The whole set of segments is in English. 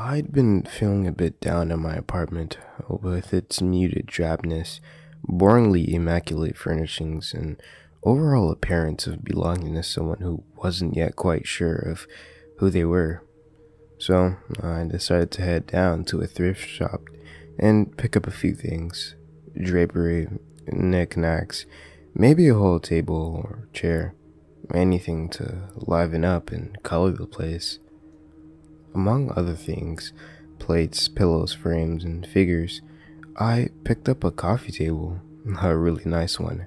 I'd been feeling a bit down in my apartment with its muted drabness, boringly immaculate furnishings, and overall appearance of belonging to someone who wasn't yet quite sure of who they were. So I decided to head down to a thrift shop and pick up a few things drapery, knickknacks, maybe a whole table or chair, anything to liven up and color the place. Among other things, plates, pillows, frames, and figures, I picked up a coffee table, a really nice one,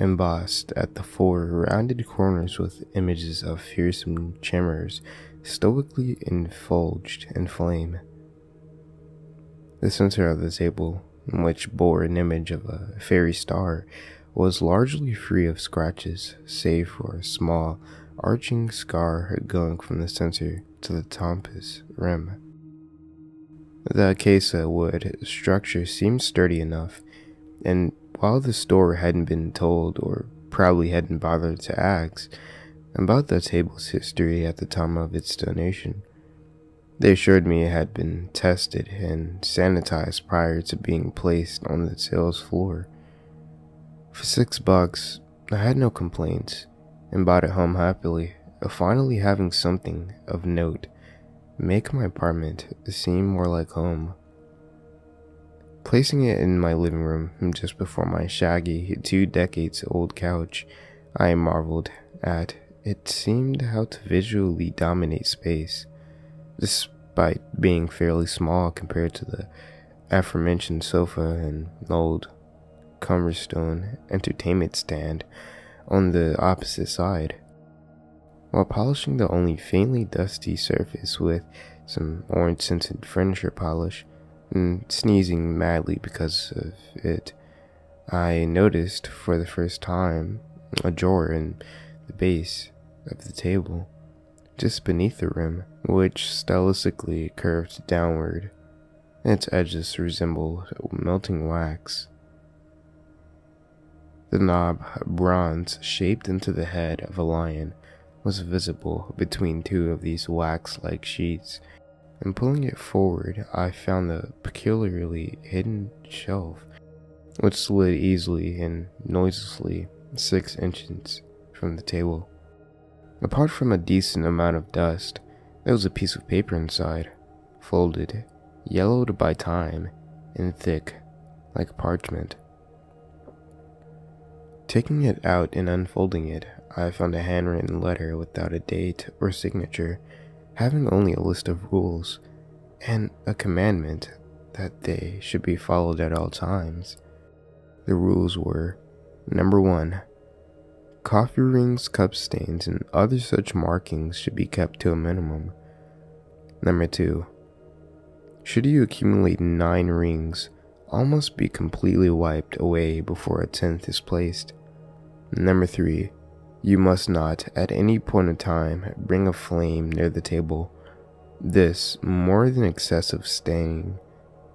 embossed at the four rounded corners with images of fearsome chimeras stoically infulged in flame. The center of the table, which bore an image of a fairy star, was largely free of scratches, save for a small, arching scar going from the center to the compass rim. The acacia wood structure seemed sturdy enough, and while the store hadn't been told or probably hadn't bothered to ask about the table's history at the time of its donation, they assured me it had been tested and sanitized prior to being placed on the sales floor. For six bucks, I had no complaints and bought it home happily, finally having something of note make my apartment seem more like home. Placing it in my living room just before my shaggy, two decades old couch, I marveled at it seemed how to visually dominate space, despite being fairly small compared to the aforementioned sofa and old Cumberstone entertainment stand on the opposite side. While polishing the only faintly dusty surface with some orange scented furniture polish and sneezing madly because of it, I noticed for the first time a drawer in the base of the table, just beneath the rim, which stylistically curved downward. Its edges resembled melting wax. The knob, bronze shaped into the head of a lion, was visible between two of these wax like sheets, and pulling it forward, I found the peculiarly hidden shelf, which slid easily and noiselessly six inches from the table. Apart from a decent amount of dust, there was a piece of paper inside, folded, yellowed by time, and thick, like parchment. Taking it out and unfolding it, I found a handwritten letter without a date or signature, having only a list of rules and a commandment that they should be followed at all times. The rules were number one, coffee rings, cup stains, and other such markings should be kept to a minimum. Number two, should you accumulate nine rings, all must be completely wiped away before a tenth is placed. Number three, you must not, at any point in time, bring a flame near the table. This, more than excessive staining,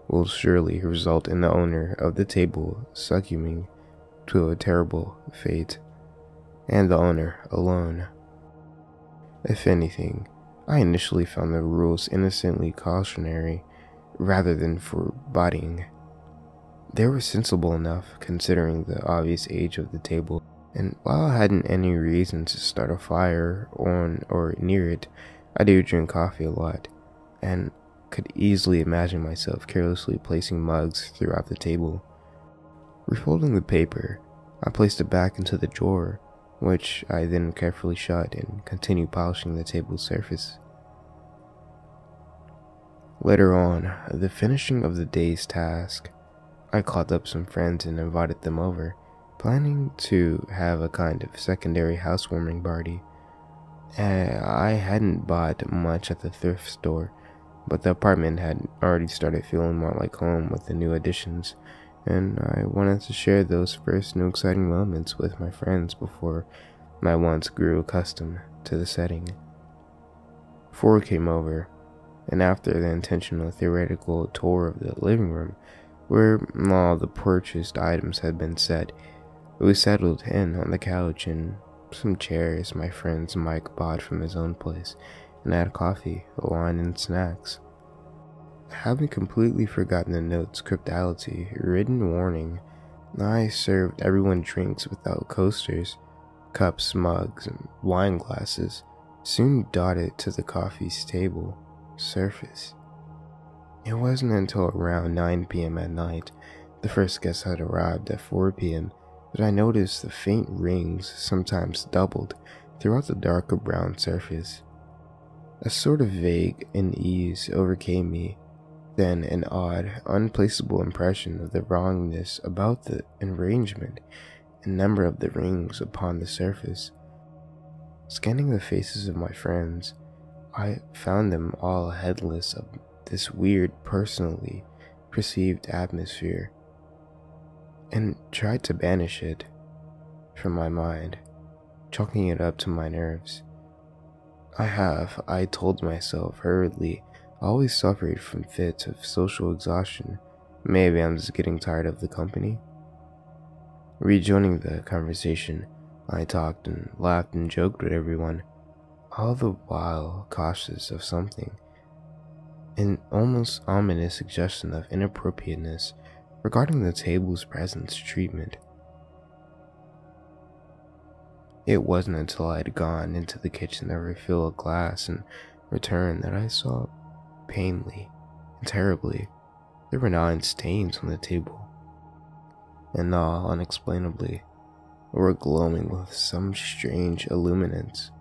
will surely result in the owner of the table succumbing to a terrible fate, and the owner alone. If anything, I initially found the rules innocently cautionary rather than forbidding. They were sensible enough considering the obvious age of the table and while I hadn't any reason to start a fire on or near it, I do drink coffee a lot, and could easily imagine myself carelessly placing mugs throughout the table. Refolding the paper, I placed it back into the drawer, which I then carefully shut and continued polishing the table's surface. Later on, the finishing of the day's task, I called up some friends and invited them over planning to have a kind of secondary housewarming party. Uh, I hadn't bought much at the thrift store, but the apartment had already started feeling more like home with the new additions, and I wanted to share those first new exciting moments with my friends before my wants grew accustomed to the setting. Four came over, and after the intentional theoretical tour of the living room, where all the purchased items had been set, we settled in on the couch and some chairs my friend's Mike bought from his own place and had coffee, wine, and snacks. having completely forgotten the note's cryptality, written warning, I served everyone drinks without coasters, cups, mugs, and wine glasses, soon dotted to the coffee's table surface. It wasn't until around 9 p.m. at night, the first guest had arrived at 4 p.m., that I noticed the faint rings, sometimes doubled, throughout the darker brown surface. A sort of vague unease overcame me, then an odd, unplaceable impression of the wrongness about the arrangement and number of the rings upon the surface. Scanning the faces of my friends, I found them all headless of this weird, personally perceived atmosphere, and tried to banish it from my mind, chalking it up to my nerves. I have, I told myself hurriedly, always suffered from fits of social exhaustion. Maybe I'm just getting tired of the company. Rejoining the conversation, I talked and laughed and joked with everyone, all the while cautious of something. An almost ominous suggestion of inappropriateness regarding the table's presence treatment. It wasn't until I had gone into the kitchen to refill a glass and return that I saw painfully and terribly there were nine stains on the table, and all unexplainably were glowing with some strange illuminance,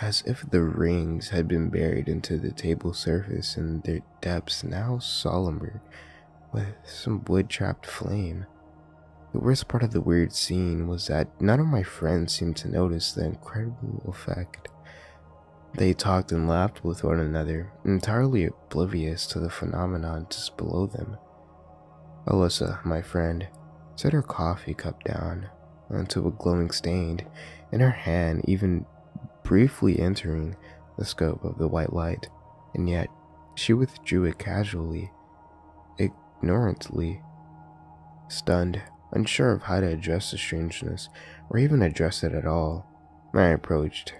as if the rings had been buried into the table surface and their depths now somber with some wood trapped flame. The worst part of the weird scene was that none of my friends seemed to notice the incredible effect. They talked and laughed with one another, entirely oblivious to the phenomenon just below them. Alyssa, my friend, set her coffee cup down onto a glowing stain in her hand, even briefly entering the scope of the white light, and yet she withdrew it casually, ignorantly, stunned Unsure of how to address the strangeness, or even address it at all, I approached,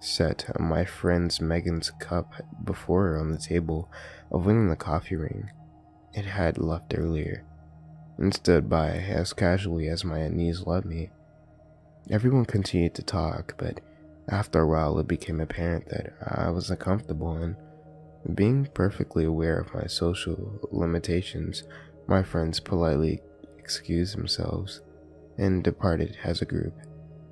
set my friend's Megan's cup before her on the table, avoiding the coffee ring it had left earlier, and stood by as casually as my knees let me. Everyone continued to talk, but after a while it became apparent that I was uncomfortable and being perfectly aware of my social limitations, my friends politely excused themselves and departed as a group,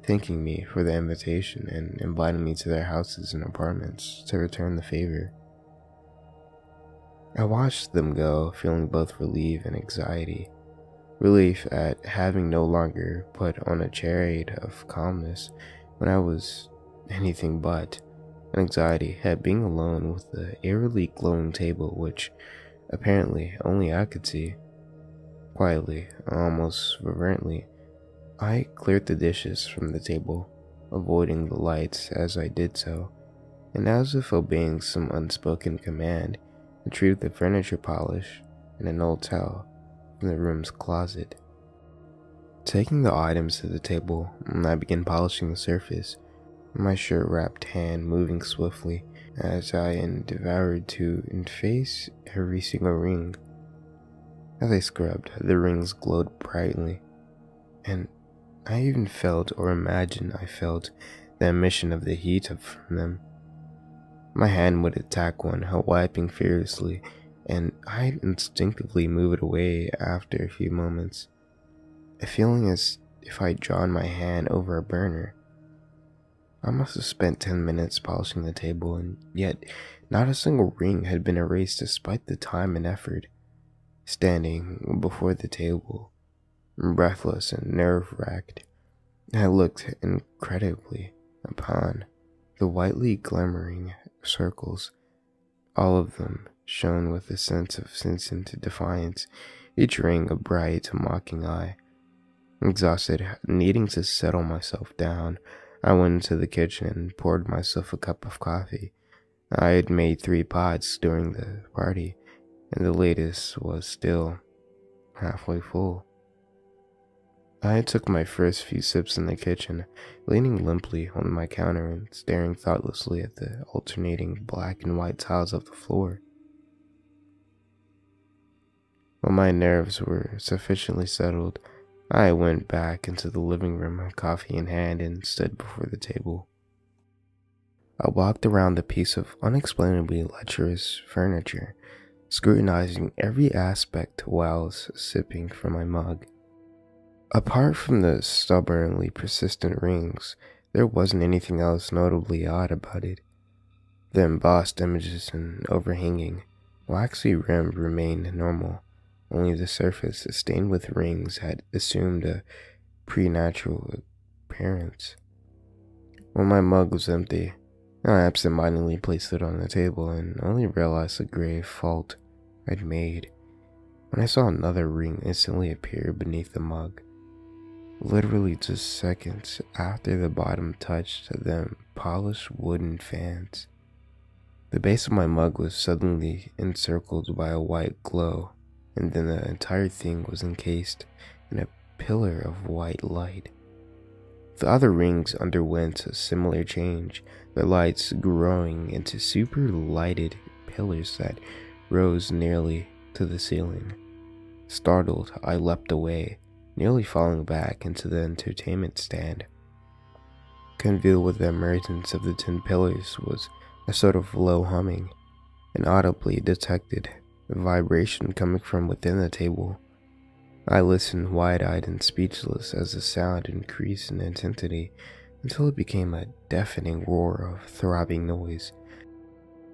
thanking me for the invitation and inviting me to their houses and apartments to return the favor. I watched them go, feeling both relief and anxiety. Relief at having no longer put on a charade of calmness when I was anything but, anxiety at being alone with the eerily glowing table which apparently only I could see. Quietly, almost reverently, I cleared the dishes from the table, avoiding the lights as I did so, and as if obeying some unspoken command, retrieved the furniture polish and an old towel from the room's closet. Taking the items to the table, I began polishing the surface, my shirt wrapped hand moving swiftly as I endeavored to efface every single ring as I scrubbed, the rings glowed brightly, and I even felt or imagined I felt the emission of the heat from them. My hand would attack one, wiping furiously, and I'd instinctively move it away after a few moments, a feeling as if I'd drawn my hand over a burner. I must have spent 10 minutes polishing the table, and yet not a single ring had been erased despite the time and effort standing before the table, breathless and nerve racked. I looked incredibly upon the whitely glimmering circles. All of them shone with a sense of instant defiance, each ring a bright, mocking eye. Exhausted, needing to settle myself down, I went into the kitchen and poured myself a cup of coffee. I had made three pots during the party, and the latest was still halfway full. I took my first few sips in the kitchen, leaning limply on my counter and staring thoughtlessly at the alternating black and white tiles of the floor. When my nerves were sufficiently settled, I went back into the living room, coffee in hand, and stood before the table. I walked around the piece of unexplainably lecherous furniture, scrutinizing every aspect whilst sipping from my mug. Apart from the stubbornly persistent rings, there wasn't anything else notably odd about it. The embossed images and overhanging, waxy rim remained normal, only the surface, stained with rings, had assumed a preternatural appearance. When my mug was empty, I absentmindedly placed it on the table and only realized the grave fault I'd made when I saw another ring instantly appear beneath the mug. Literally just seconds after the bottom touched them polished wooden fans. The base of my mug was suddenly encircled by a white glow, and then the entire thing was encased in a pillar of white light. The other rings underwent a similar change, their lights growing into super lighted pillars that rose nearly to the ceiling. Startled, I leapt away, nearly falling back into the entertainment stand. Concealed with the emergence of the tin pillars was a sort of low humming, an audibly detected vibration coming from within the table. I listened wide eyed and speechless as the sound increased in intensity until it became a deafening roar of throbbing noise.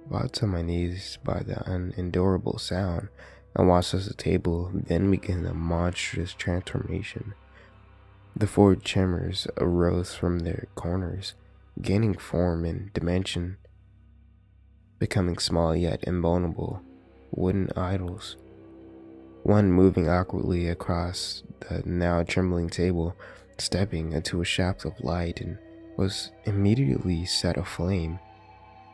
Brought to my knees by the unendurable sound, I watched as the table then began a monstrous transformation. The four chambers arose from their corners, gaining form and dimension, becoming small yet invulnerable wooden idols. One moving awkwardly across the now trembling table, stepping into a shaft of light and was immediately set aflame.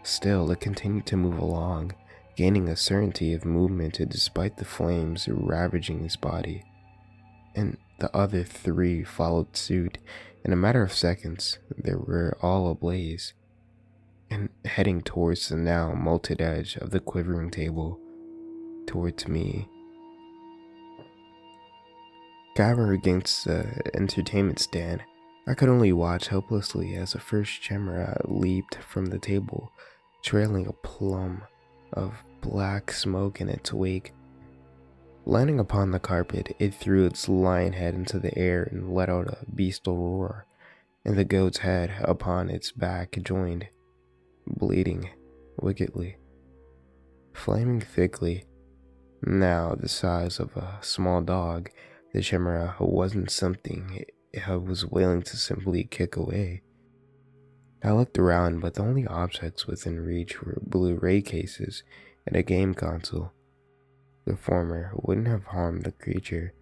Still, it continued to move along, gaining a certainty of movement despite the flames ravaging his body. And the other three followed suit. In a matter of seconds, they were all ablaze and heading towards the now molted edge of the quivering table, towards me. Cowered against the entertainment stand, I could only watch helplessly as the first chimera uh, leaped from the table, trailing a plum of black smoke in its wake. Landing upon the carpet, it threw its lion head into the air and let out a bestial roar, and the goat's head upon its back joined, bleeding wickedly, flaming thickly. Now the size of a small dog, the chimera wasn't something I was willing to simply kick away. I looked around, but the only objects within reach were Blu ray cases and a game console. The former wouldn't have harmed the creature,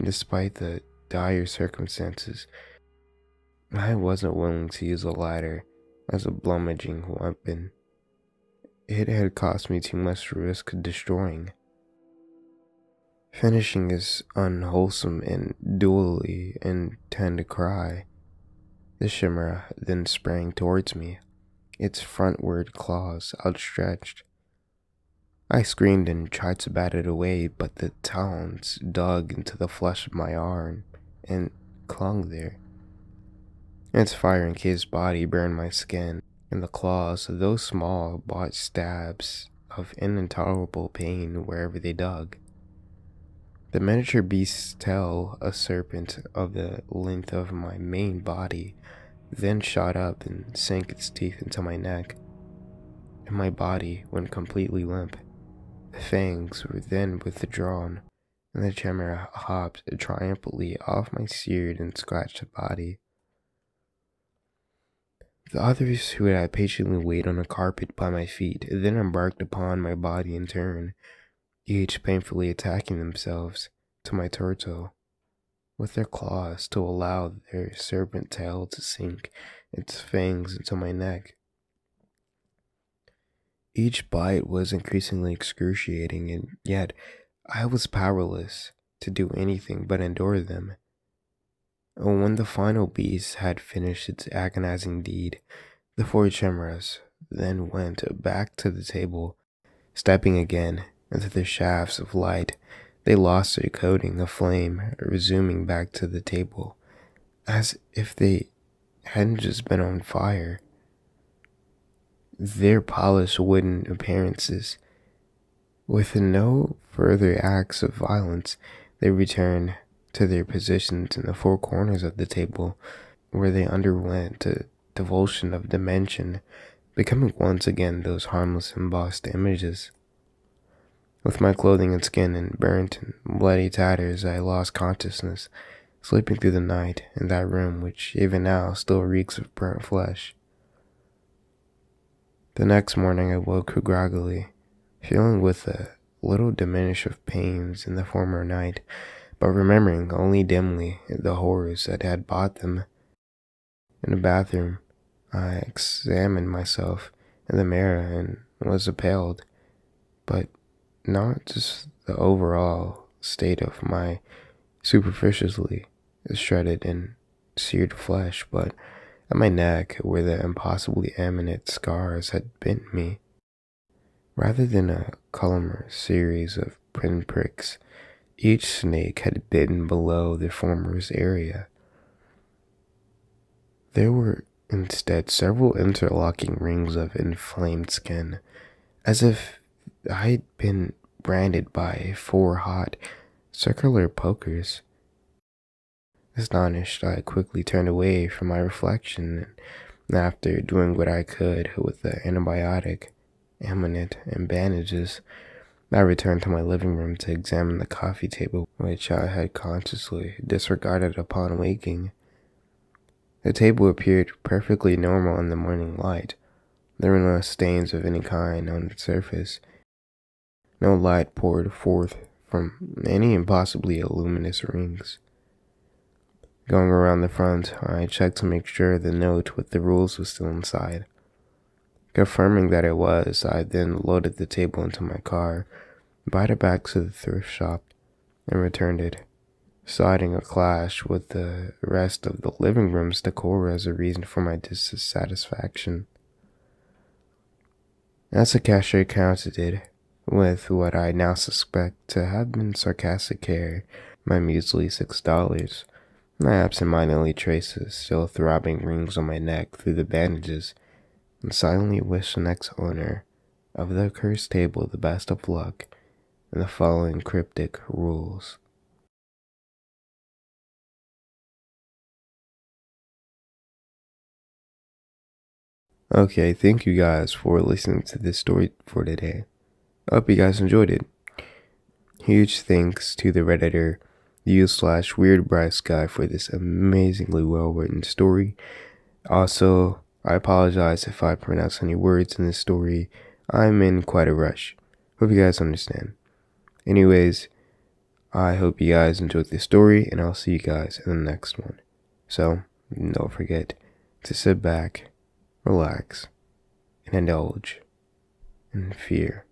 despite the dire circumstances. I wasn't willing to use a ladder as a bludgeoning weapon. It had cost me too much risk destroying. Finishing is unwholesome and dually intend to cry. The chimera then sprang towards me, its frontward claws outstretched. I screamed and tried to bat it away, but the talons dug into the flesh of my arm and clung there. Its fire encased body burned my skin, and the claws, though small, brought stabs of intolerable pain wherever they dug. The miniature beast's tail, a serpent of the length of my main body, then shot up and sank its teeth into my neck, and my body went completely limp. The fangs were then withdrawn, and the chimera hopped triumphantly off my seared and scratched body. The others who had patiently waited on a carpet by my feet then embarked upon my body in turn, each painfully attacking themselves to my torso with their claws to allow their serpent tail to sink its fangs into my neck. Each bite was increasingly excruciating, and yet I was powerless to do anything but endure them. And When the final beast had finished its agonizing deed, the four chimeras then went back to the table, stepping again into the shafts of light they lost their coating of flame, resuming back to the table, as if they hadn't just been on fire. Their polished wooden appearances, with no further acts of violence, they return to their positions in the four corners of the table, where they underwent a devulsion of dimension, becoming once again those harmless embossed images. With my clothing and skin in burnt and bloody tatters, I lost consciousness, sleeping through the night in that room which even now still reeks of burnt flesh. The next morning I woke groggily, feeling with a little diminish of pains in the former night, but remembering only dimly the horrors that had bought them. In the bathroom, I examined myself in the mirror and was appalled, but not just the overall state of my superficially shredded and seared flesh, but at my neck where the impossibly eminent scars had bent me. Rather than a columnar series of pinpricks, each snake had bitten below the former's area. There were instead several interlocking rings of inflamed skin, as if I'd been branded by four hot, circular pokers. Astonished, I quickly turned away from my reflection, and after doing what I could with the antibiotic, amulet, and bandages, I returned to my living room to examine the coffee table, which I had consciously disregarded upon waking. The table appeared perfectly normal in the morning light. There were no stains of any kind on the surface, no light poured forth from any impossibly luminous rings. Going around the front, I checked to make sure the note with the rules was still inside. Confirming that it was, I then loaded the table into my car, brought it back to the thrift shop, and returned it, citing a clash with the rest of the living room's decor as a reason for my dissatisfaction. As the cashier counted it, with what I now suspect to have been sarcastic care, my measly six dollars. I absentmindedly trace the still throbbing rings on my neck through the bandages, and silently wish the next owner of the cursed table the best of luck and the following cryptic rules. Okay, thank you guys for listening to this story for today. I hope you guys enjoyed it. Huge thanks to the redditor u slash WeirdBryceGuy for this amazingly well written story. Also, I apologize if I pronounce any words in this story. I'm in quite a rush. Hope you guys understand. Anyways, I hope you guys enjoyed this story, and I'll see you guys in the next one. So, don't forget to sit back, relax, and indulge in fear.